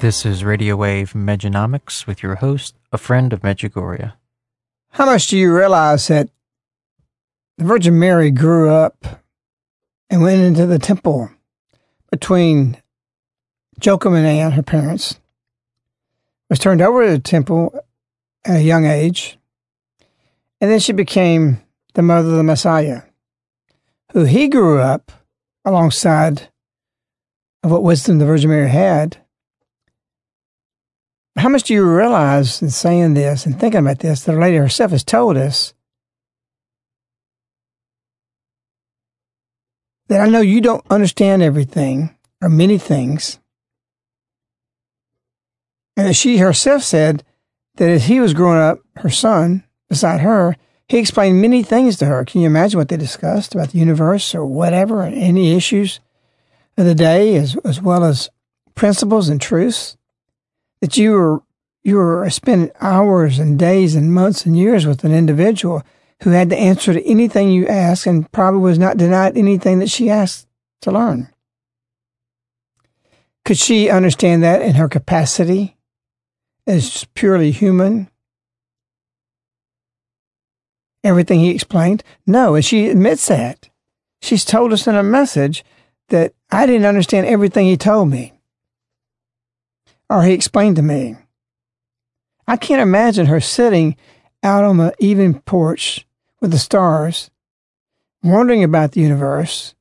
This is Radio Wave Mejanomics with your host, a friend of Medjugorje. How much do you realize that the Virgin Mary grew up and went into the temple between Joachim and Anne, her parents, was turned over to the temple at a young age, and then she became the mother of the Messiah, who he grew up alongside of what wisdom the Virgin Mary had how much do you realize in saying this and thinking about this that the lady herself has told us that I know you don't understand everything or many things. And that she herself said that as he was growing up, her son, beside her, he explained many things to her. Can you imagine what they discussed about the universe or whatever, any issues of the day, as, as well as principles and truths? That you were you were spending hours and days and months and years with an individual who had the answer to anything you asked and probably was not denied anything that she asked to learn. Could she understand that in her capacity as purely human? Everything he explained? No, and she admits that. She's told us in a message that I didn't understand everything he told me or he explained to me. I can't imagine her sitting out on the evening porch with the stars, wondering about the universe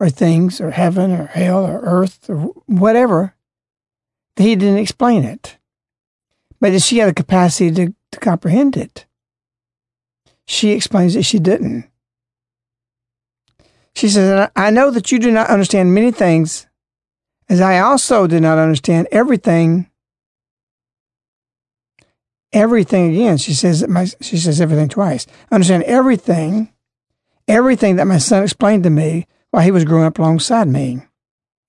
or things or heaven or hell or earth or whatever. He didn't explain it. But she had the capacity to, to comprehend it. She explains that she didn't. She says, I know that you do not understand many things as I also did not understand everything. Everything again, she says. My, she says everything twice. Understand everything, everything that my son explained to me while he was growing up alongside me.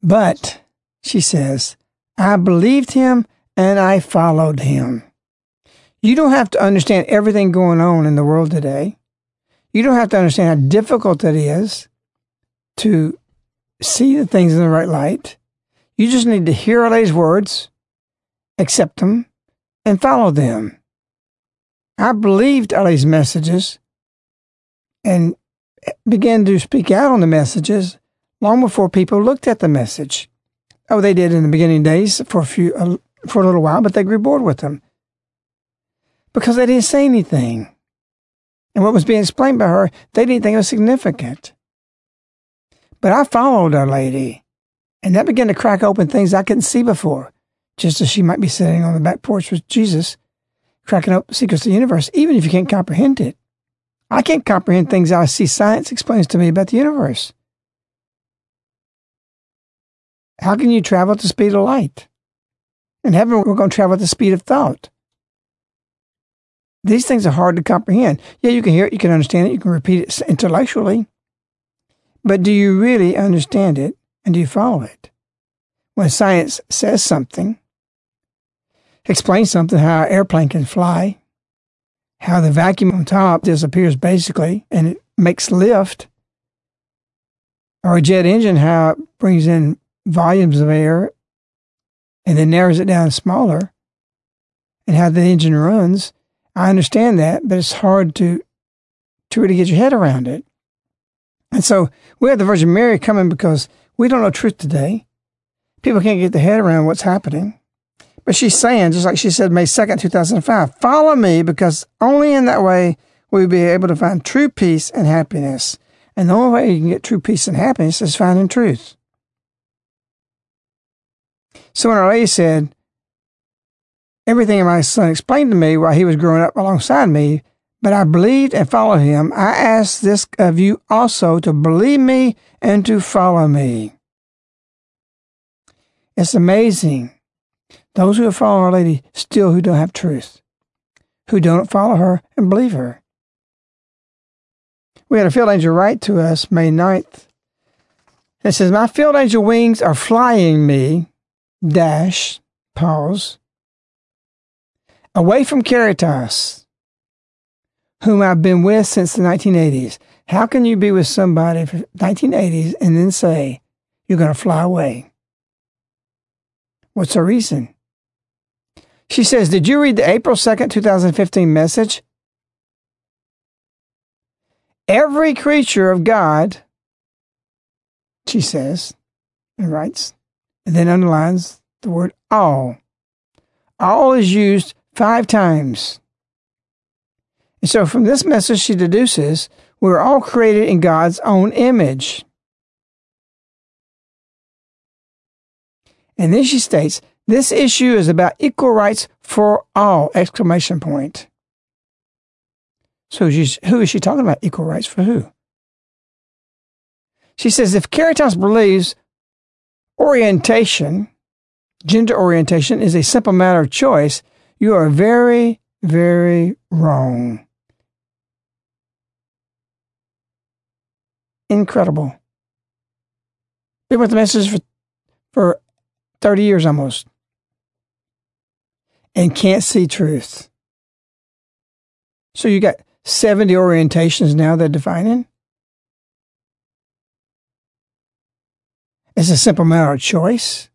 But she says, I believed him and I followed him. You don't have to understand everything going on in the world today. You don't have to understand how difficult it is to see the things in the right light. You just need to hear Lady's words, accept them, and follow them. I believed Lady's messages and began to speak out on the messages long before people looked at the message. Oh, they did in the beginning days for a few, uh, for a little while, but they grew bored with them because they didn't say anything. And what was being explained by her, they didn't think it was significant. But I followed Our Lady, and that began to crack open things I couldn't see before, just as she might be sitting on the back porch with Jesus, cracking open secrets of the universe, even if you can't comprehend it. I can't comprehend things I see science explains to me about the universe. How can you travel at the speed of light? In heaven, we're going to travel at the speed of thought. These things are hard to comprehend. Yeah, you can hear it, you can understand it, you can repeat it intellectually. But do you really understand it and do you follow it? When science says something, explains something, how an airplane can fly, how the vacuum on top disappears basically and it makes lift, or a jet engine, how it brings in volumes of air and then narrows it down smaller, and how the engine runs. I understand that, but it's hard to to really get your head around it. And so we have the Virgin Mary coming because we don't know truth today. People can't get their head around what's happening. But she's saying, just like she said May 2nd, 2005, follow me because only in that way will we be able to find true peace and happiness. And the only way you can get true peace and happiness is finding truth. So when Our Lady said, everything my son explained to me while he was growing up alongside me, but I believed and followed him, I ask this of you also to believe me and to follow me. It's amazing those who have followed Our Lady still who don't have truth, who don't follow her and believe her. We had a field angel write to us May 9th. It says, My field angel wings are flying me, dash, pause, away from Caritas, whom I've been with since the 1980s. How can you be with somebody for 1980s and then say you're going to fly away? What's the reason? She says, Did you read the April 2nd, 2015 message? Every creature of God, she says, and writes, and then underlines the word all. All is used five times. And so from this message, she deduces we're all created in God's own image. And then she states this issue is about equal rights for all! Exclamation point. So who is she talking about? Equal rights for who? She says if Caritas believes orientation, gender orientation, is a simple matter of choice, you are very, very wrong. Incredible. Been with the message for, for 30 years almost and can't see truth. So you got 70 orientations now they're defining. It's a simple matter of choice.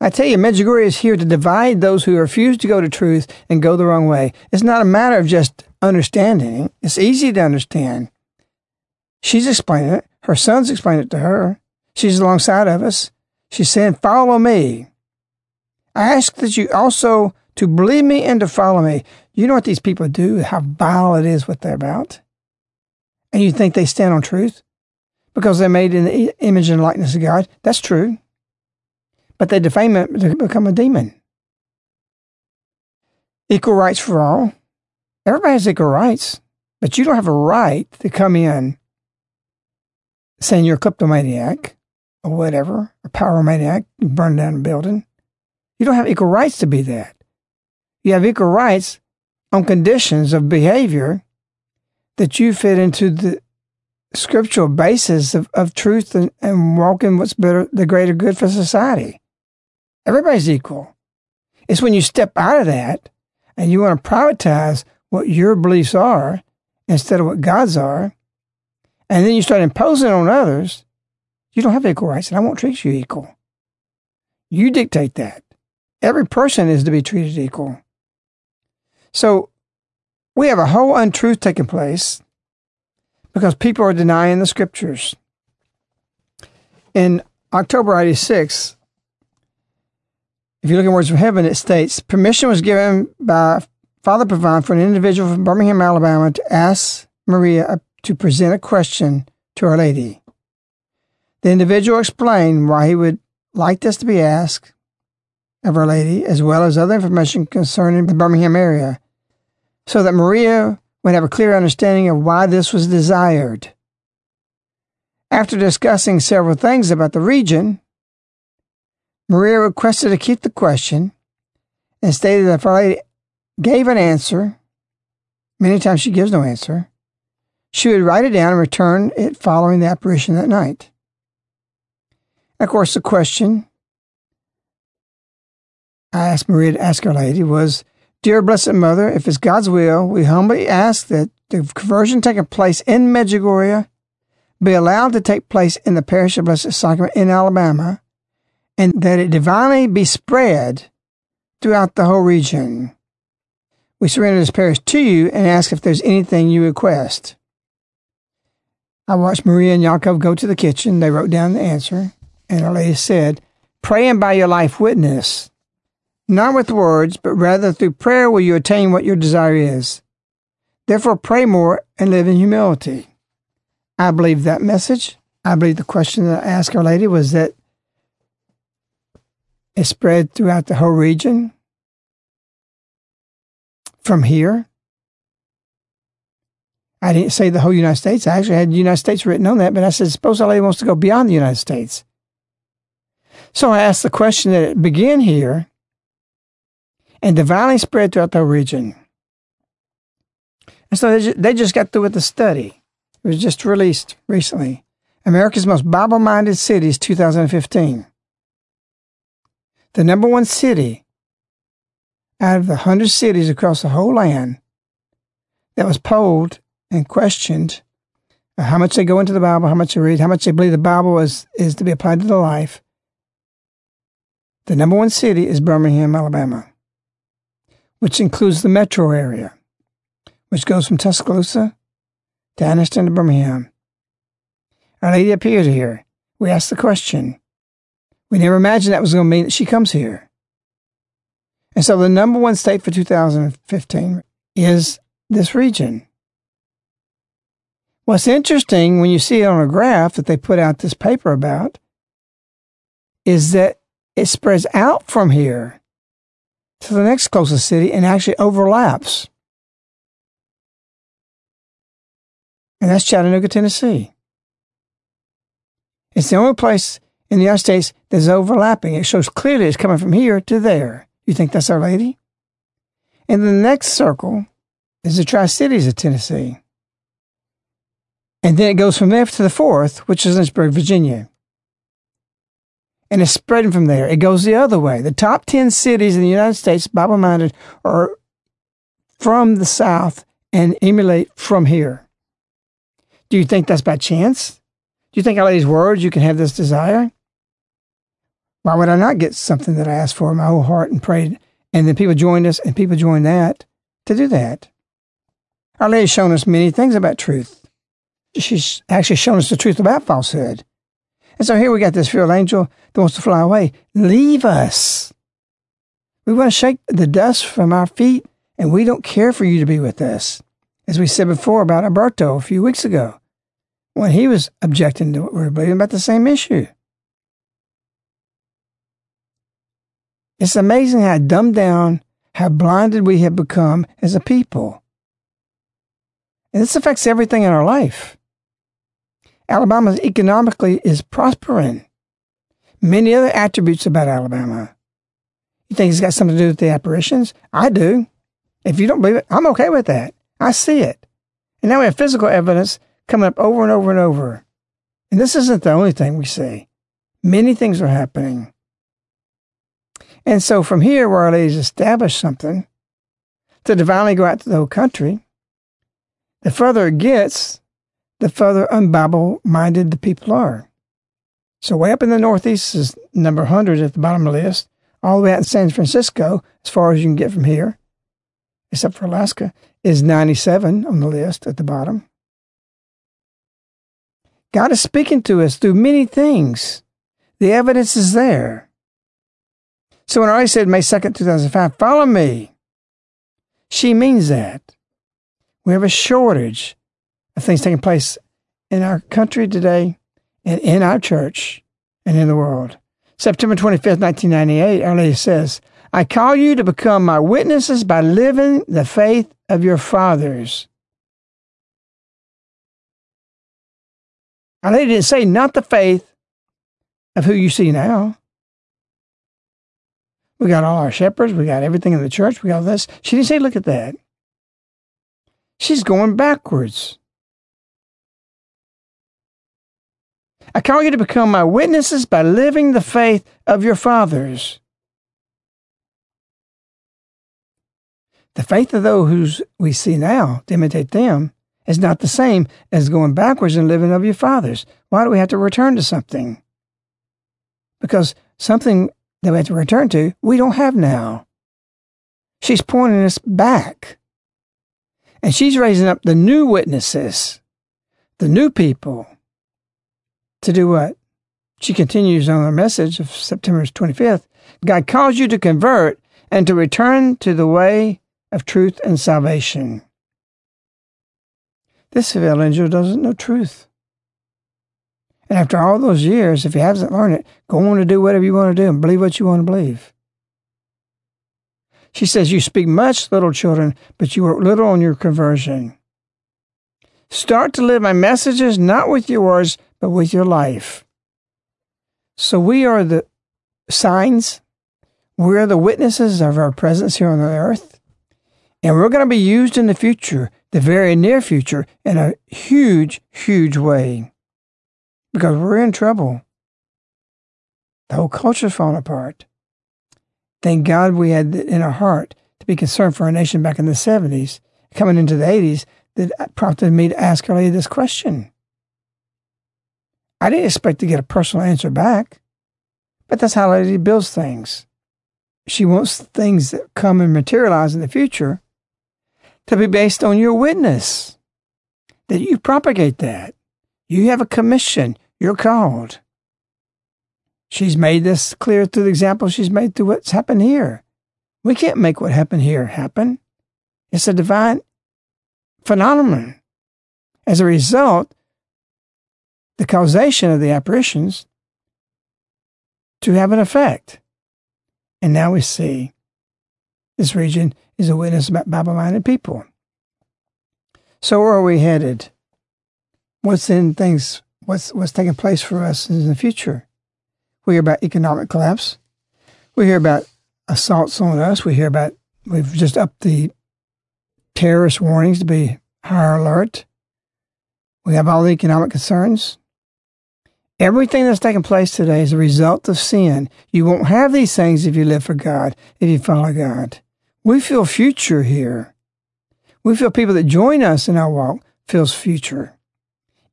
I tell you, Medjugorje is here to divide those who refuse to go to truth and go the wrong way. It's not a matter of just understanding. It's easy to understand. She's explaining it. Her son's explaining it to her. She's alongside of us. She's saying, follow me. I ask that you also to believe me and to follow me. You know what these people do, how vile it is what they're about? And you think they stand on truth? Because they're made in the image and likeness of God. That's true. But they defame it to become a demon. Equal rights for all. Everybody has equal rights, but you don't have a right to come in saying you're a kleptomaniac or whatever, a pyromaniac, you burn down a building. You don't have equal rights to be that. You have equal rights on conditions of behavior that you fit into the scriptural basis of, of truth and, and walking what's better, the greater good for society. Everybody's equal. It's when you step out of that and you want to privatize what your beliefs are instead of what God's are, and then you start imposing on others, you don't have equal rights, and I won't treat you equal. You dictate that. Every person is to be treated equal. So we have a whole untruth taking place because people are denying the scriptures. In October 86, if you look in Words from Heaven, it states permission was given by Father Pervan for an individual from Birmingham, Alabama to ask Maria uh, to present a question to Our Lady. The individual explained why he would like this to be asked of Our Lady, as well as other information concerning the Birmingham area, so that Maria would have a clear understanding of why this was desired. After discussing several things about the region, Maria requested to keep the question and stated that if Our Lady gave an answer, many times she gives no answer, she would write it down and return it following the apparition that night. Of course, the question I asked Maria to ask Our Lady was, Dear Blessed Mother, if it's God's will, we humbly ask that the conversion taking place in Medjugorje be allowed to take place in the parish of Blessed Sacrament in Alabama, and that it divinely be spread throughout the whole region. We surrender this parish to you and ask if there's anything you request. I watched Maria and Jakov go to the kitchen. They wrote down the answer, and Our Lady said, Praying by your life witness, not with words, but rather through prayer will you attain what your desire is. Therefore, pray more and live in humility. I believe that message. I believe the question that I asked Our Lady was that it spread throughout the whole region from here I didn't say the whole United States. I actually had the United States written on that, but I said, suppose LA wants to go beyond the United States. So I asked the question that began here and divinely spread throughout the region. And so they just, they just got through with the study. It was just released recently. America's Most Bible Minded Cities 2015. The number one city out of the 100 cities across the whole land that was polled and questioned how much they go into the Bible, how much they read, how much they believe the Bible is, is to be applied to their life. The number one city is Birmingham, Alabama, which includes the metro area, which goes from Tuscaloosa to Anniston to Birmingham. Our lady appeared here. We asked the question. We never imagined that was going to mean that she comes here. And so the number one state for 2015 is this region. What's interesting when you see it on a graph that they put out this paper about is that it spreads out from here to the next closest city and actually overlaps. And that's Chattanooga, Tennessee. It's the only place in the United States that's overlapping. It shows clearly it's coming from here to there. You think that's Our Lady? And the next circle is the Tri Cities of Tennessee. And then it goes from there to the fourth, which is Lynchburg, Virginia. And it's spreading from there. It goes the other way. The top 10 cities in the United States, Bible minded, are from the South and emulate from here. Do you think that's by chance? Do you think out of these words you can have this desire? Why would I not get something that I asked for in my whole heart and prayed? And then people joined us and people joined that to do that. Our Lady has shown us many things about truth she's actually shown us the truth about falsehood. And so here we got this real angel that wants to fly away. Leave us. We want to shake the dust from our feet, and we don't care for you to be with us. As we said before about Alberto a few weeks ago, when he was objecting to what we were believing about the same issue. It's amazing how dumbed down, how blinded we have become as a people. And this affects everything in our life. Alabama economically is prospering. Many other attributes about Alabama. You think it's got something to do with the apparitions? I do. If you don't believe it, I'm okay with that. I see it. And now we have physical evidence coming up over and over and over. And this isn't the only thing we see. Many things are happening. And so from here, where Our Lady's established something, to divinely go out to the whole country, the further it gets, the further unbible minded the people are. So way up in the Northeast is number 100 at the bottom of the list, all the way out in San Francisco, as far as you can get from here, except for Alaska, is 97 on the list at the bottom. God is speaking to us through many things. The evidence is there. So when I said May 2nd, 2005, follow me, she means that. We have a shortage of things taking place in our country today and in our church and in the world. September 25th, 1998, Our Lady says, I call you to become my witnesses by living the faith of your fathers. Our Lady didn't say not the faith of who you see now. We got all our shepherds, we got everything in the church, we got this. She didn't say, look at that. She's going backwards. I call you to become my witnesses by living the faith of your fathers. The faith of those we see now, to imitate them, is not the same as going backwards and living of your fathers. Why do we have to return to something? Because something that we have to return to, we don't have now. She's pointing us back. And she's raising up the new witnesses, the new people, to do what? She continues on her message of September 25th. God calls you to convert and to return to the way of truth and salvation. This evangel doesn't know truth. And after all those years, if he hasn't learned it, go on to do whatever you want to do and believe what you want to believe. She says, You speak much, little children, but you work little on your conversion. Start to live my messages not with your words, but with your life. So we are the signs, we're the witnesses of our presence here on the earth, and we're going to be used in the future, the very near future, in a huge, huge way because we're in trouble. The whole culture's falling apart. Thank God we had in our heart to be concerned for our nation back in the 70s, coming into the 80s, that prompted me to ask earlier this question. I didn't expect to get a personal answer back, but that's how Lady builds things. She wants things that come and materialize in the future to be based on your witness, that you propagate that. You have a commission. You're called. She's made this clear through the example she's made through what's happened here. We can't make what happened here happen. It's a divine phenomenon. As a result, the causation of the apparitions to have an effect. And now we see this region is a witness about Bible minded people. So, where are we headed? What's in things what's what's taking place for us in the future. We hear about economic collapse. We hear about assaults on us. We hear about we've just upped the terrorist warnings to be higher alert. We have all the economic concerns. Everything that's taking place today is a result of sin. You won't have these things if you live for God, if you follow God. We feel future here. We feel people that join us in our walk feels future.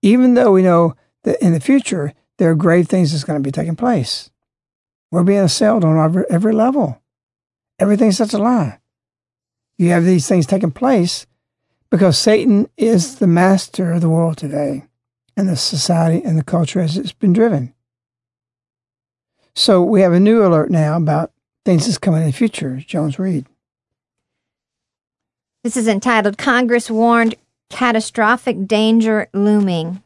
Even though we know that in the future, there are grave things that's going to be taking place. We're being assailed on every, every level. Everything's such a lie. You have these things taking place because Satan is the master of the world today and the society and the culture as it's been driven. So we have a new alert now about things that's coming in the future. Jones Reed. This is entitled Congress Warned Catastrophic Danger Looming.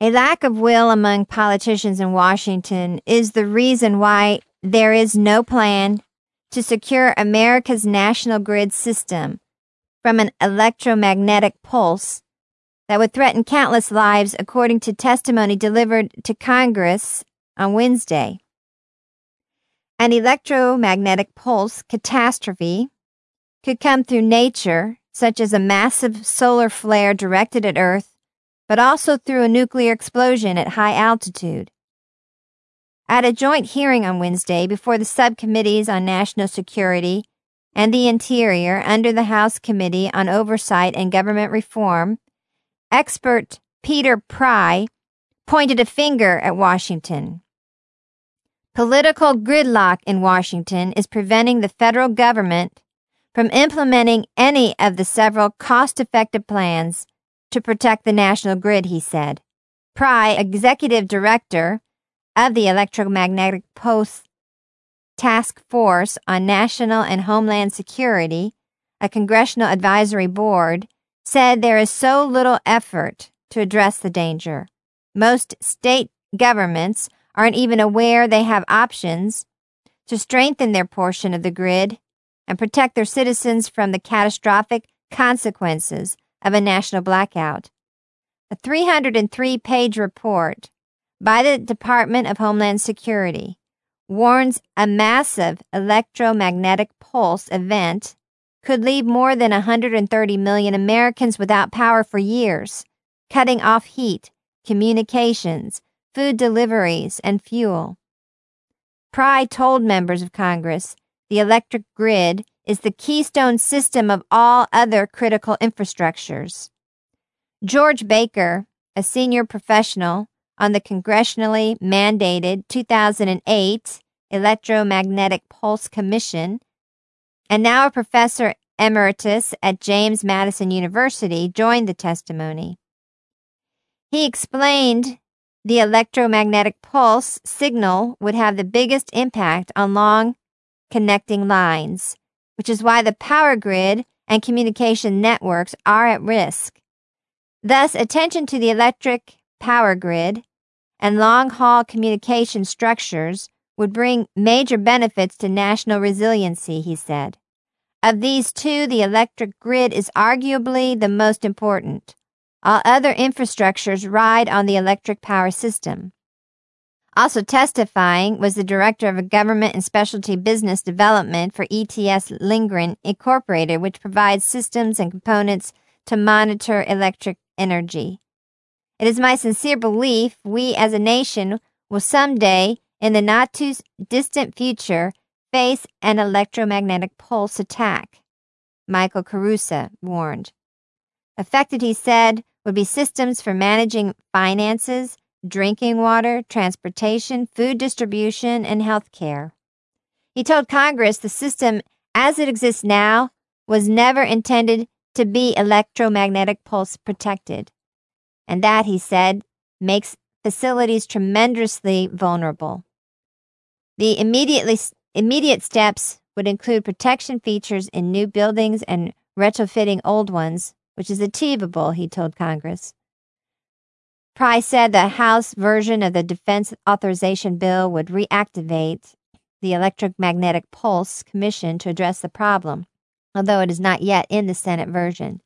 A lack of will among politicians in Washington is the reason why there is no plan to secure America's national grid system from an electromagnetic pulse that would threaten countless lives, according to testimony delivered to Congress on Wednesday. An electromagnetic pulse catastrophe could come through nature, such as a massive solar flare directed at Earth but also through a nuclear explosion at high altitude. At a joint hearing on Wednesday before the subcommittees on national security and the Interior under the House Committee on Oversight and Government Reform, expert Peter Pry pointed a finger at Washington. Political gridlock in Washington is preventing the federal government from implementing any of the several cost effective plans to protect the national grid, he said. Pry, executive director of the Electromagnetic Pulse Task Force on National and Homeland Security, a congressional advisory board, said there is so little effort to address the danger. Most state governments aren't even aware they have options to strengthen their portion of the grid and protect their citizens from the catastrophic consequences of a national blackout. A 303 page report by the Department of Homeland Security warns a massive electromagnetic pulse event could leave more than 130 million Americans without power for years, cutting off heat, communications, food deliveries, and fuel. Pry told members of Congress the electric grid is the keystone system of all other critical infrastructures. George Baker, a senior professional on the congressionally mandated 2008 Electromagnetic Pulse Commission, and now a professor emeritus at James Madison University, joined the testimony. He explained the electromagnetic pulse signal would have the biggest impact on long connecting lines, which is why the power grid and communication networks are at risk. Thus, attention to the electric power grid and long haul communication structures would bring major benefits to national resiliency, he said. Of these two, the electric grid is arguably the most important. All other infrastructures ride on the electric power system. Also testifying was the director of a government and specialty business development for ETS Lindgren Incorporated, which provides systems and components to monitor electric energy. It is my sincere belief we as a nation will someday, in the not too distant future, face an electromagnetic pulse attack, Michael Caruso warned. Affected, he said, would be systems for managing finances, drinking water, transportation, food distribution, and health care. He told Congress the system as it exists now was never intended to be electromagnetic pulse protected. And that, he said, makes facilities tremendously vulnerable. The immediately, immediate steps would include protection features in new buildings and retrofitting old ones which is achievable, he told Congress. Price said the House version of the Defense Authorization Bill would reactivate the Electromagnetic Pulse Commission to address the problem, although it is not yet in the Senate version.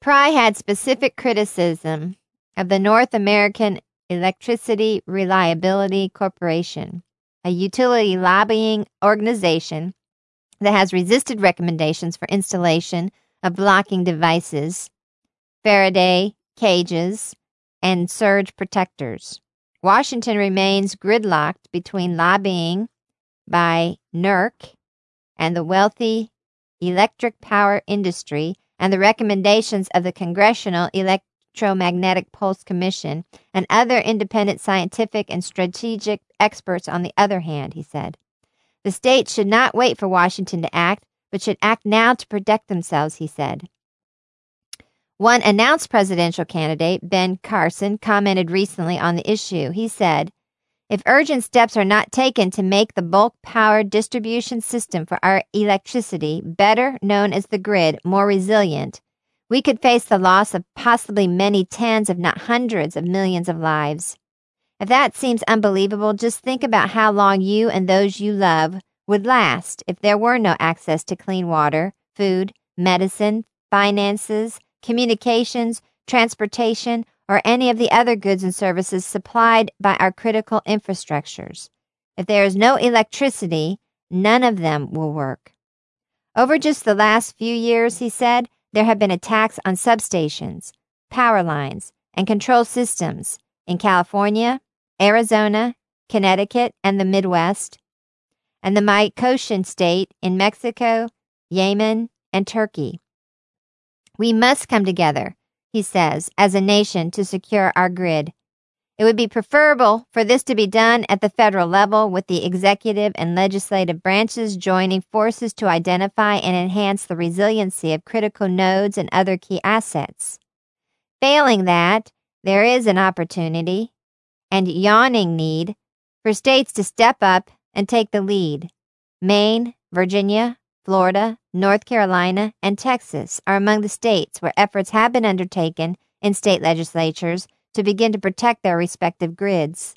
Pry had specific criticism of the North American Electricity Reliability Corporation, a utility lobbying organization that has resisted recommendations for installation of blocking devices, Faraday cages, and surge protectors. Washington remains gridlocked between lobbying by NERC and the wealthy electric power industry and the recommendations of the Congressional Electromagnetic Pulse Commission and other independent scientific and strategic experts on the other hand, he said. The states should not wait for Washington to act, but should act now to protect themselves, he said. One announced presidential candidate, Ben Carson, commented recently on the issue. He said, If urgent steps are not taken to make the bulk power distribution system for our electricity, better known as the grid, more resilient, we could face the loss of possibly many tens, if not hundreds, of millions of lives. If that seems unbelievable, just think about how long you and those you love would last if there were no access to clean water, food, medicine, finances, communications, transportation, or any of the other goods and services supplied by our critical infrastructures. If there is no electricity, none of them will work. Over just the last few years, he said, there have been attacks on substations, power lines, and control systems in California, Arizona, Connecticut, and the Midwest, and the Michoacán state in Mexico, Yemen, and Turkey. We must come together, he says, as a nation to secure our grid. It would be preferable for this to be done at the federal level with the executive and legislative branches joining forces to identify and enhance the resiliency of critical nodes and other key assets. Failing that, there is an opportunity and yawning need for states to step up and take the lead. Maine, Virginia, Florida, North Carolina, and Texas are among the states where efforts have been undertaken in state legislatures to begin to protect their respective grids.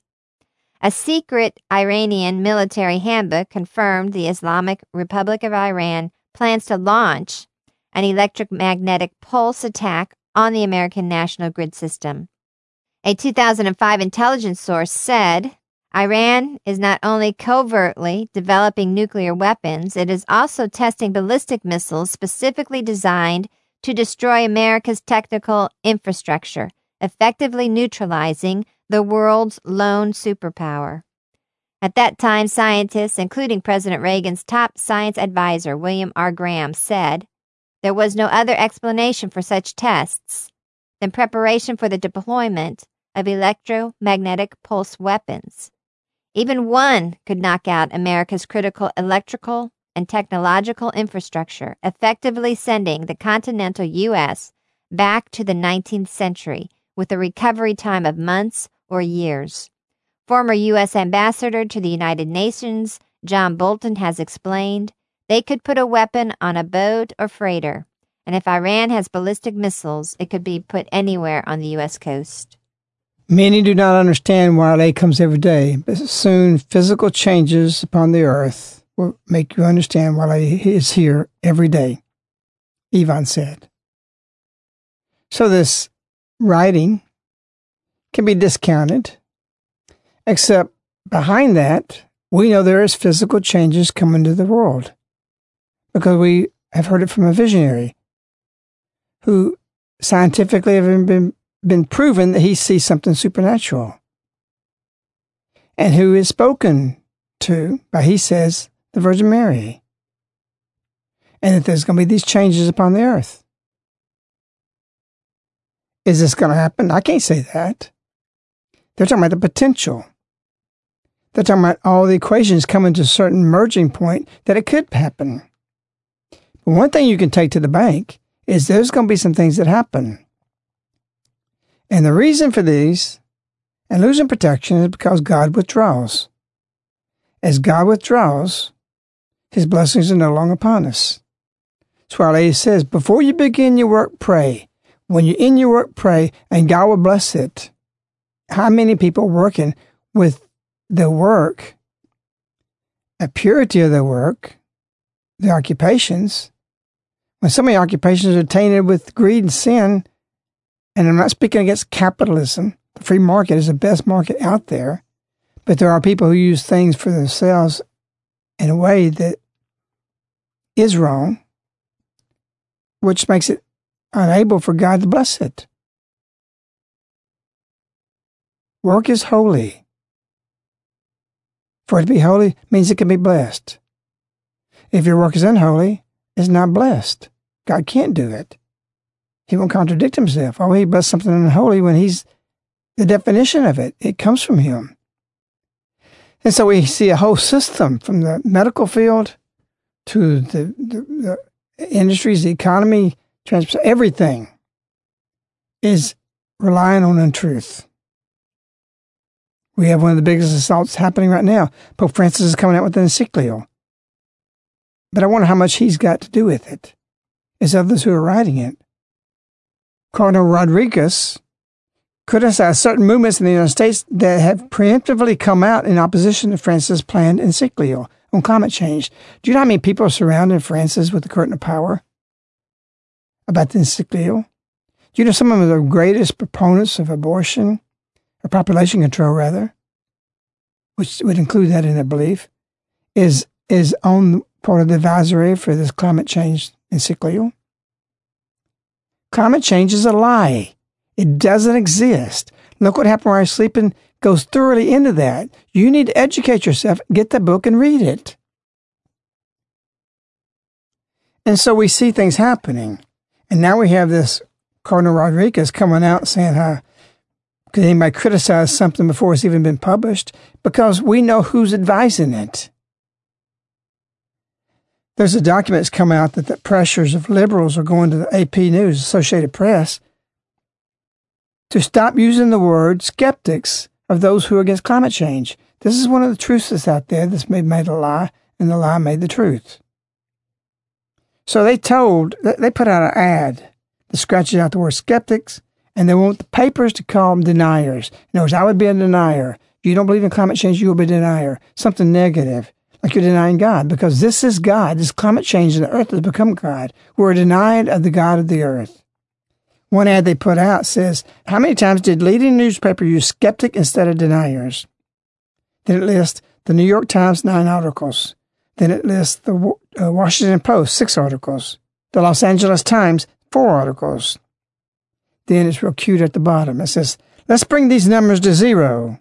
A secret Iranian military handbook confirmed the Islamic Republic of Iran plans to launch an electromagnetic pulse attack on the American national grid system. A 2005 intelligence source said Iran is not only covertly developing nuclear weapons, it is also testing ballistic missiles specifically designed to destroy America's technical infrastructure effectively neutralizing the world's lone superpower. At that time, scientists, including President Reagan's top science advisor, William R. Graham, said there was no other explanation for such tests than preparation for the deployment of electromagnetic pulse weapons. Even one could knock out America's critical electrical and technological infrastructure, effectively sending the continental U.S. back to the 19th century with a recovery time of months or years. Former U.S. Ambassador to the United Nations, John Bolton, has explained they could put a weapon on a boat or freighter, and if Iran has ballistic missiles, it could be put anywhere on the U.S. coast. Many do not understand why LA comes every day, but soon physical changes upon the earth will make you understand why LA is here every day, Ivan said. So, this writing can be discounted, except behind that, we know there is physical changes coming to the world because we have heard it from a visionary who scientifically have been, been proven that he sees something supernatural and who is spoken to by, he says, the Virgin Mary. And that there's going to be these changes upon the earth. Is this going to happen? I can't say that. They're talking about the potential. They're talking about all the equations coming to a certain merging point that it could happen. But one thing you can take to the bank is there's going to be some things that happen. And the reason for these and losing protection is because God withdraws. As God withdraws, his blessings are no longer upon us. That's why our lady says, before you begin your work, pray. When you're in your work, pray, and God will bless it. How many people working with the work, a purity of the work, the occupations, when so many occupations are tainted with greed and sin, and I'm not speaking against capitalism, the free market is the best market out there, but there are people who use things for themselves in a way that is wrong, which makes it unable for God to bless it. Work is holy. For it to be holy means it can be blessed. If your work is unholy, it's not blessed. God can't do it. He won't contradict himself. Oh, he blessed something unholy when he's the definition of it. It comes from him. And so we see a whole system from the medical field to the, the, the industries, the economy, transport, everything is relying on untruth. We have one of the biggest assaults happening right now. Pope Francis is coming out with an encyclical. But I wonder how much he's got to do with it, as others who are writing it. Cardinal Rodriguez criticized certain movements in the United States that have preemptively come out in opposition to Francis' planned encyclical on climate change. Do you know how many people are surrounding Francis with the curtain of power? About the encyclical. Do you know some of the greatest proponents of abortion, or population control rather, which would include that in their belief, is is on part of the advisory for this climate change encyclical. Climate change is a lie. It doesn't exist. Look what happened while I was sleeping goes thoroughly into that. You need to educate yourself, get the book and read it. And so we see things happening. And now we have this Cardinal Rodriguez coming out saying how could anybody criticize something before it's even been published? Because we know who's advising it. There's a document that's come out that the pressures of liberals are going to the AP News, Associated Press, to stop using the word skeptics of those who are against climate change. This is one of the truths that's out there that's made, made a lie, and the lie made the truth. So they told, they put out an ad that scratches out the word skeptics, and they want the papers to call them deniers. In other words, I would be a denier. You don't believe in climate change, you will be a denier. Something negative, like you're denying God, because this is God. This climate change and the earth has become God. We're denied of the God of the earth. One ad they put out says, How many times did leading newspaper use skeptic instead of deniers? Then it lists the New York Times, nine articles. Then it lists the uh, Washington Post, six articles. The Los Angeles Times, four articles. Then it's real cute at the bottom. It says, let's bring these numbers to zero.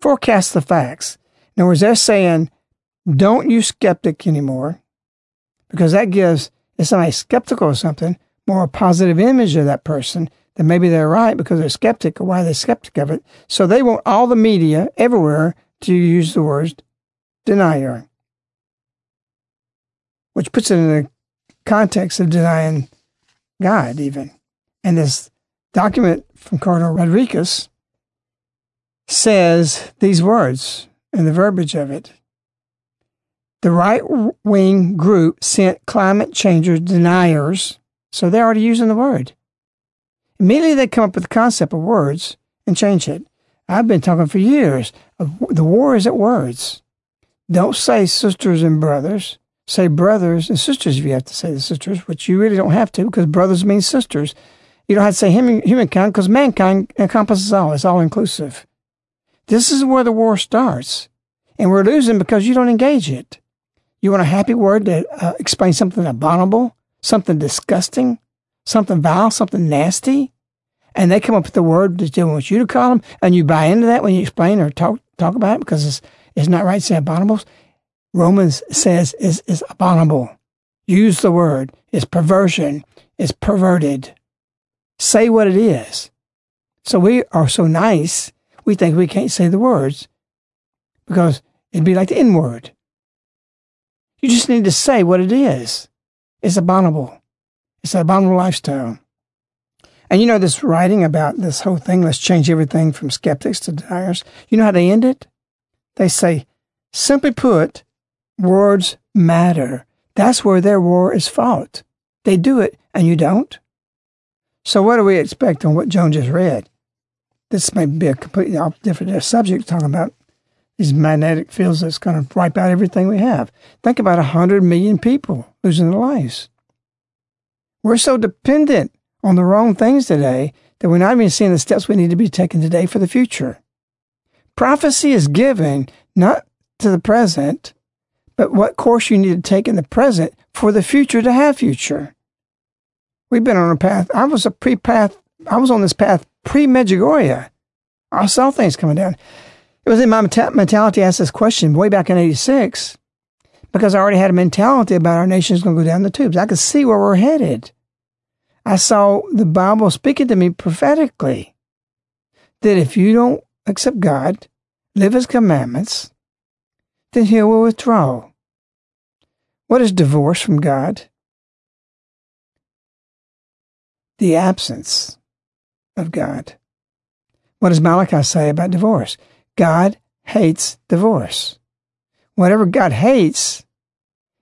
Forecast the facts. In other words, they're saying, don't use skeptic anymore because that gives, if somebody's skeptical of something, more a positive image of that person that maybe they're right because they're skeptic or why they're skeptic of it. So they want all the media everywhere to use the word denier which puts it in the context of denying God, even. And this document from Cardinal Rodriguez says these words and the verbiage of it. The right wing group sent climate changers deniers, so they're already using the word. Immediately they come up with the concept of words and change it. I've been talking for years. The war is at words. Don't say sisters and brothers say brothers and sisters if you have to say the sisters, which you really don't have to because brothers mean sisters. You don't have to say human, humankind because mankind encompasses all. It's all inclusive. This is where the war starts. And we're losing because you don't engage it. You want a happy word to uh, explain something abominable, something disgusting, something vile, something nasty. And they come up with the word that they want you to call them, and you buy into that when you explain or talk talk about it because it's, it's not right to say abominables. Romans says is, is abominable. Use the word. It's perversion. It's perverted. Say what it is. So we are so nice, we think we can't say the words because it'd be like the N word. You just need to say what it is. It's abominable. It's an abominable lifestyle. And you know this writing about this whole thing, let's change everything from skeptics to deniers. You know how they end it? They say, simply put, Words matter. That's where their war is fought. They do it, and you don't. So, what do we expect on what Joan just read? This may be a completely different uh, subject, talking about these magnetic fields that's going to wipe out everything we have. Think about 100 million people losing their lives. We're so dependent on the wrong things today that we're not even seeing the steps we need to be taking today for the future. Prophecy is given not to the present, but what course you need to take in the present for the future to have future. We've been on a path. I was a pre path. I was on this path pre Medjugorje. I saw things coming down. It was in my mentality. I asked this question way back in '86 because I already had a mentality about our nation is going to go down the tubes. I could see where we're headed. I saw the Bible speaking to me prophetically that if you don't accept God, live His commandments, then He will withdraw. What is divorce from God? The absence of God. What does Malachi say about divorce? God hates divorce. Whatever God hates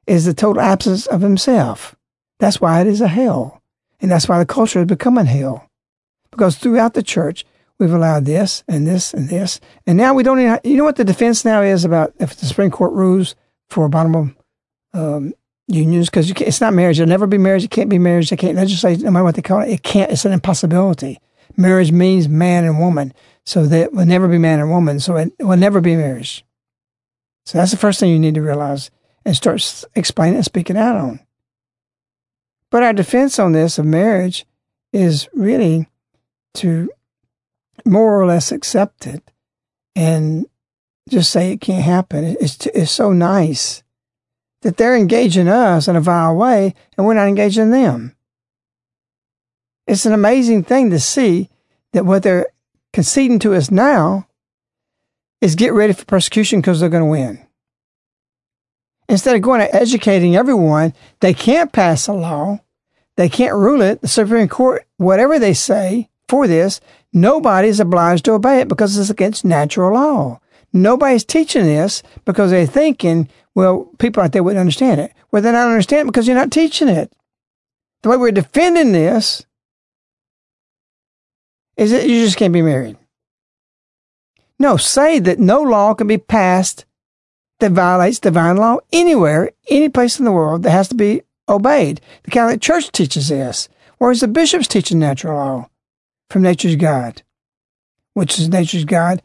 is the total absence of himself. That's why it is a hell. And that's why the culture has become a hell. Because throughout the church, we've allowed this and this and this. And now we don't even, you know what the defense now is about if the Supreme Court rules for abominable um, unions because it's not marriage. It'll never be marriage. It can't be marriage. They can't legislate no matter what they call it. It can't. It's an impossibility. Marriage means man and woman, so that will never be man and woman. So it will never be marriage. So that's the first thing you need to realize and start explaining and speaking out on. But our defense on this of marriage is really to more or less accept it and just say it can't happen. It's, it's so nice that they're engaging us in a vile way and we're not engaging them. It's an amazing thing to see that what they're conceding to us now is get ready for persecution because they're going to win. Instead of going and educating everyone, they can't pass a law. They can't rule it. The Supreme Court, whatever they say for this, nobody is obliged to obey it because it's against natural law. Nobody's teaching this because they're thinking, well, people out there wouldn't understand it. Well, they don't understand it because you're not teaching it. The way we're defending this is that you just can't be married. No, say that no law can be passed that violates divine law anywhere, any place in the world that has to be obeyed. The Catholic Church teaches this, whereas the bishops teach natural law from nature's God, which is nature's God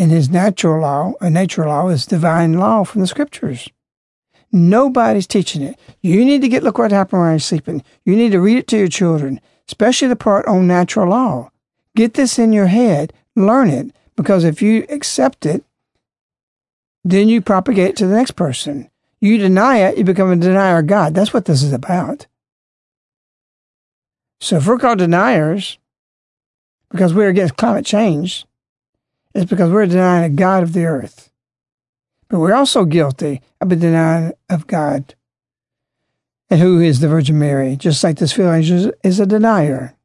in his natural law, a natural law is divine law from the scriptures. Nobody's teaching it. You need to get look what happened when you're sleeping. You need to read it to your children, especially the part on natural law. Get this in your head, learn it, because if you accept it, then you propagate it to the next person. You deny it, you become a denier of God. That's what this is about. So if we're called deniers, because we're against climate change, it's because we're denying a God of the earth. But we're also guilty of denying of God. And who is the Virgin Mary? Just like this field angel is a denier.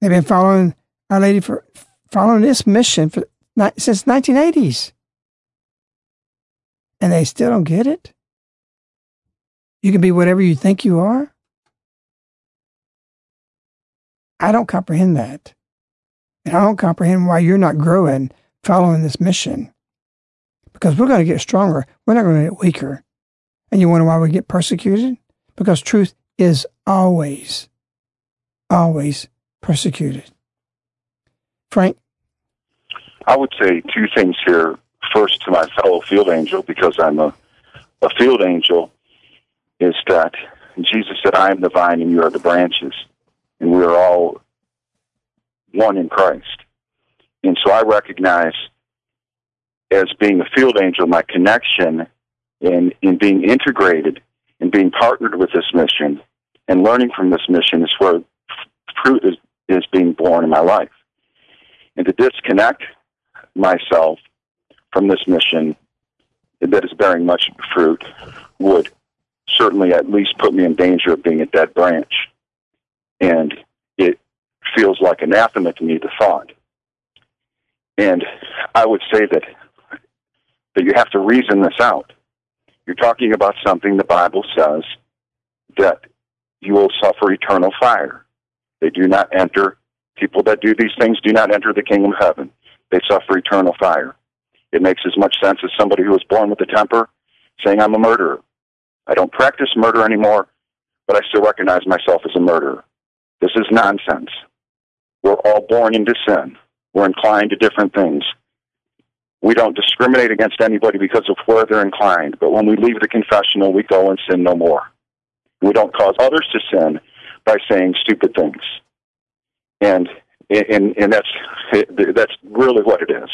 They've been following Our Lady for following this mission for since 1980s. And they still don't get it? You can be whatever you think you are? I don't comprehend that. And I don't comprehend why you're not growing following this mission. Because we're going to get stronger. We're not going to get weaker. And you wonder why we get persecuted? Because truth is always, always persecuted. Frank? I would say two things here. First, to my fellow field angel, because I'm a, a field angel, is that Jesus said, I am the vine and you are the branches. And we are all one in Christ. And so I recognize as being a field angel my connection in, in being integrated and being partnered with this mission and learning from this mission is where fruit is, is being born in my life. And to disconnect myself from this mission that is bearing much fruit would certainly at least put me in danger of being a dead branch. And feels like anathema to me, the thought. And I would say that that you have to reason this out. You're talking about something the Bible says that you will suffer eternal fire. They do not enter, people that do these things do not enter the kingdom of heaven. They suffer eternal fire. It makes as much sense as somebody who was born with a temper saying, I'm a murderer. I don't practice murder anymore, but I still recognize myself as a murderer. This is nonsense. We're all born into sin. We're inclined to different things. We don't discriminate against anybody because of where they're inclined, but when we leave the confessional, we go and sin no more. We don't cause others to sin by saying stupid things. And and and that's that's really what it is.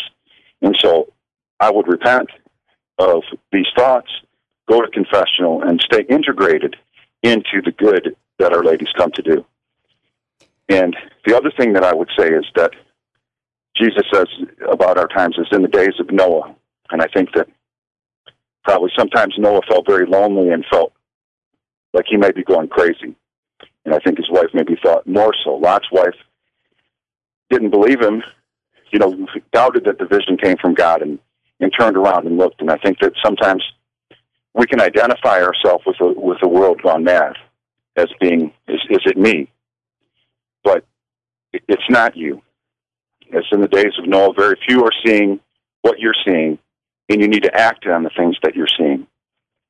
And so I would repent of these thoughts, go to confessional, and stay integrated into the good that Our Lady's come to do. And the other thing that I would say is that Jesus says about our times is in the days of Noah. And I think that probably sometimes Noah felt very lonely and felt like he might be going crazy. And I think his wife maybe thought more so. Lot's wife didn't believe him, you know, doubted that the vision came from God and, and turned around and looked. And I think that sometimes we can identify ourselves with a, with a world gone mad as being, is, is it me? It's not you. As in the days of Noah, very few are seeing what you're seeing, and you need to act on the things that you're seeing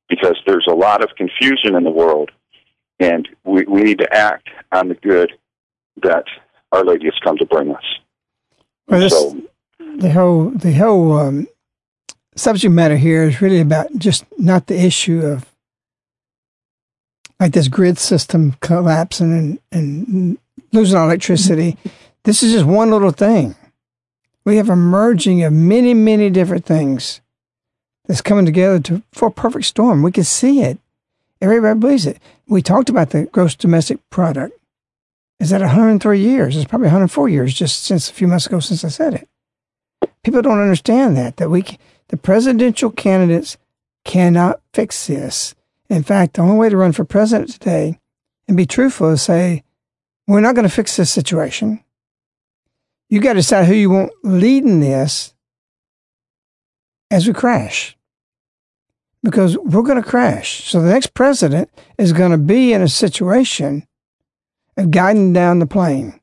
because there's a lot of confusion in the world, and we, we need to act on the good that Our Lady has come to bring us. Well, this, so, the whole the whole um, subject matter here is really about just not the issue of like this grid system collapsing and, and losing electricity. This is just one little thing. We have a merging of many, many different things that's coming together to, for a perfect storm. We can see it. Everybody believes it. We talked about the gross domestic product. Is that 103 years? It's probably 104 years just since a few months ago since I said it. People don't understand that that we the presidential candidates cannot fix this. In fact, the only way to run for president today and be truthful is say, we're not going to fix this situation. You got to decide who you want leading this as we crash. Because we're going to crash. So the next president is going to be in a situation of guiding down the plane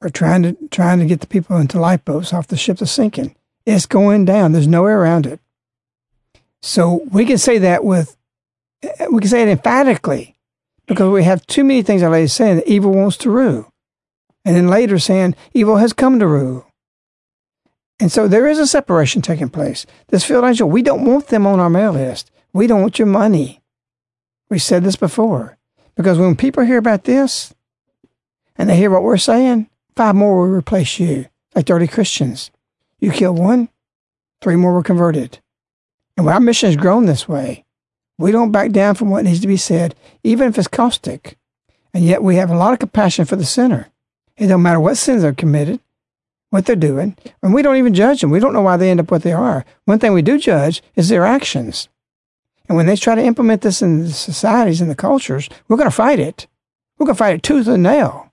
or trying to trying to get the people into lifeboats off the ship that's sinking. It's going down. There's no way around it. So we can say that with we can say it emphatically because we have too many things already saying that evil wants to rule. And then later saying evil has come to rule. And so there is a separation taking place. This field angel, we don't want them on our mail list. We don't want your money. We said this before. Because when people hear about this and they hear what we're saying, five more will replace you, like 30 Christians. You kill one, three more were converted. And our mission has grown this way. We don't back down from what needs to be said, even if it's caustic. And yet we have a lot of compassion for the sinner. It don't matter what sins are committed, what they're doing, and we don't even judge them. We don't know why they end up what they are. One thing we do judge is their actions. And when they try to implement this in the societies and the cultures, we're going to fight it. We're going to fight it tooth and nail.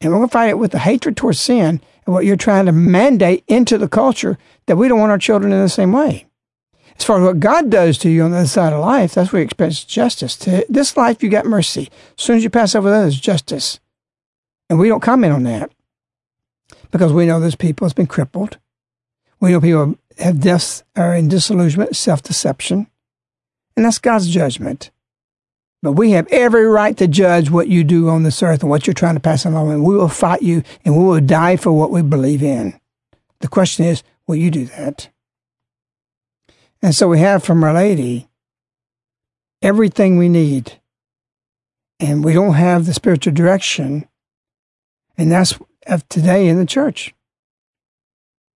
And we're going to fight it with the hatred towards sin and what you're trying to mandate into the culture that we don't want our children in the same way. As far as what God does to you on the other side of life, that's where you expect justice. To this life, you got mercy. As soon as you pass over is justice. And we don't comment on that because we know there's people that's been crippled. We know people have deaths are in disillusionment, self deception, and that's God's judgment. But we have every right to judge what you do on this earth and what you're trying to pass along, and we will fight you and we will die for what we believe in. The question is, will you do that? And so we have from Our Lady everything we need. And we don't have the spiritual direction. And that's of today in the church.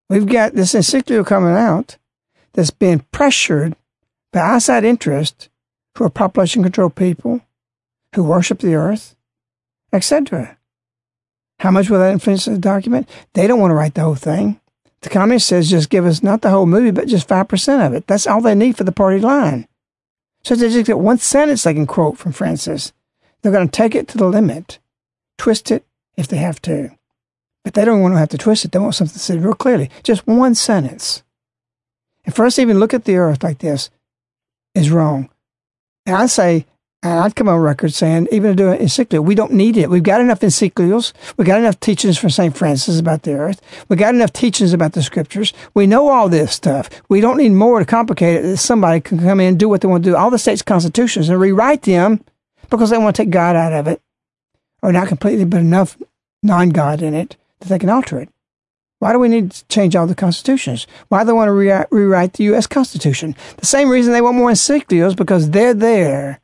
We've got this encyclical coming out that's being pressured by outside interest who are population control people, who worship the earth, etc. How much will that influence the document? They don't want to write the whole thing. The communist says just give us not the whole movie, but just 5% of it. That's all they need for the party line. So they just get one sentence they can quote from Francis. They're going to take it to the limit, twist it if they have to. But they don't want to have to twist it. They want something said real clearly. Just one sentence. And for us to even look at the earth like this is wrong. And I say, I'd come on record saying, even to do an encyclical, we don't need it. We've got enough encyclicals. We've got enough teachings from St. Francis about the earth. We've got enough teachings about the scriptures. We know all this stuff. We don't need more to complicate it somebody can come in and do what they want to do. All the states' constitutions and rewrite them because they want to take God out of it. Or not completely, but enough non God in it that they can alter it. Why do we need to change all the constitutions? Why do they want to re- rewrite the U.S. Constitution? The same reason they want more encyclicals because they're there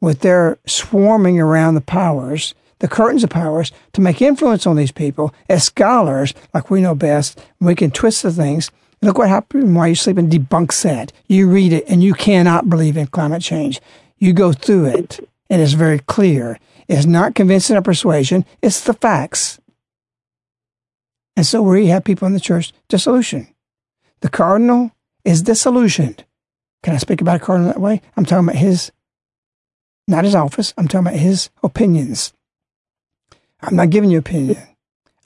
with their swarming around the powers, the curtains of powers, to make influence on these people as scholars, like we know best. We can twist the things. Look what happened while you're and debunks that. You read it and you cannot believe in climate change. You go through it and it's very clear. It's not convincing or persuasion. It's the facts. And so we have people in the church dissolution. The cardinal is disillusioned. Can I speak about a cardinal that way? I'm talking about his, not his office. I'm talking about his opinions. I'm not giving you opinion.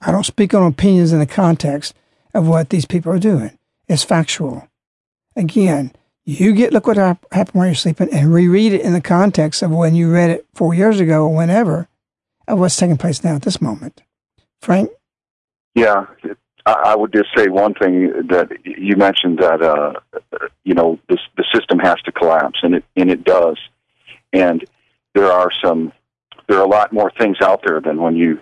I don't speak on opinions in the context of what these people are doing. It's factual. Again, you get look what happened while you're sleeping and reread it in the context of when you read it four years ago or whenever of what's taking place now at this moment. Frank, yeah, I would just say one thing that you mentioned that uh, you know the the system has to collapse, and it and it does. And there are some, there are a lot more things out there than when you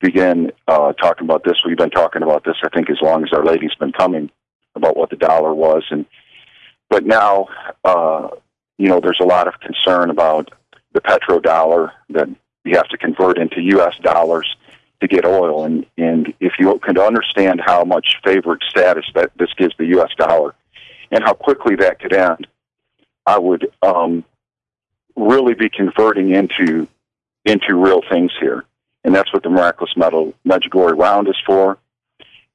begin uh, talking about this. We've been talking about this, I think, as long as Our Lady's been coming about what the dollar was, and but now, uh, you know, there's a lot of concern about the petrodollar that you have to convert into U.S. dollars to get oil. And, and if you can understand how much favored status that this gives the U.S. dollar and how quickly that could end, I would um, really be converting into into real things here. And that's what the miraculous medal Medjugorje round is for.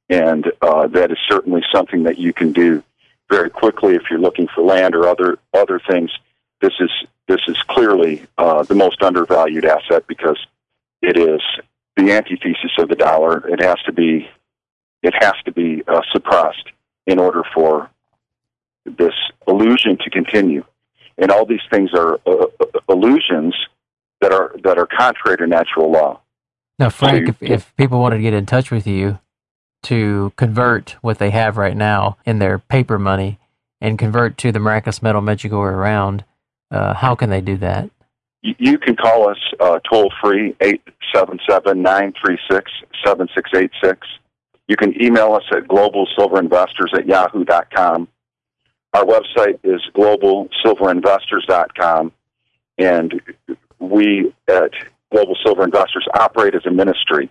And uh, that is certainly something that you can do very quickly if you're looking for land or other other things. This is this is clearly uh, the most undervalued asset because it is the antithesis of the dollar. It has to be it has to be uh, suppressed in order for this illusion to continue. And all these things are uh, uh illusions that are that are contrary to natural law. Now, Frank, so if, if people wanted to get in touch with you to convert what they have right now in their paper money and convert to the miraculous medal Medjugorje round, uh, how can they do that? You can call us uh, toll free, 877 936 7686. You can email us at globalsilverinvestors at yahoo.com. Our website is globalsilverinvestors.com. And we at Global Silver Investors operate as a ministry.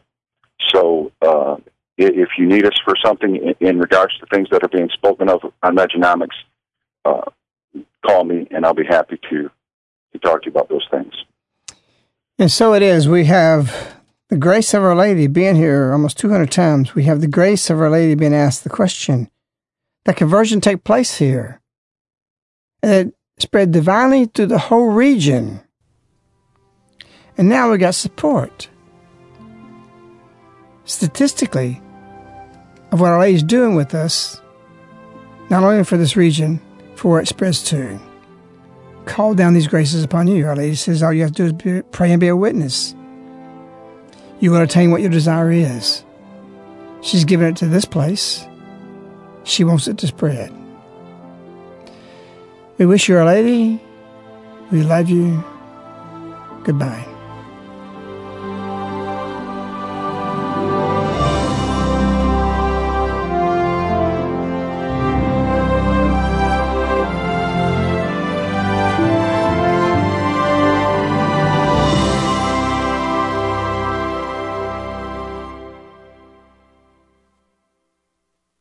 So uh, if you need us for something in, regards to things that are being spoken of on Mejanomics, uh, call me and I'll be happy to, to talk to you about those things. And so it is. We have the grace of Our Lady being here almost 200 times. We have the grace of Our Lady being asked the question. That conversion take place here. And it spread divinely through the whole region. And now we got support. Statistically, of what Our Lady's doing with us, not only for this region, for where it spreads to. Call down these graces upon you. Our Lady says all you have to do is pray and be a witness. You will attain what your desire is. She's given it to this place. She wants it to spread. We wish you, Our Lady. We love you. Goodbye.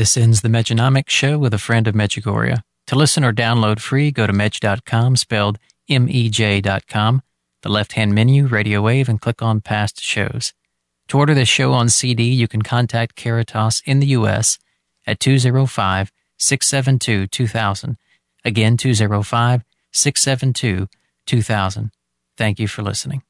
This ends the Mejanomics Show with a friend of Medjugorje. To listen or download free, go to mej.com, spelled M-E-J.com, the left-hand menu, Radio Wave, and click on Past Shows. To order this show on CD, you can contact Caritas in the U.S. at 205-672-2000. Again, 205-672-2000. Thank you for listening.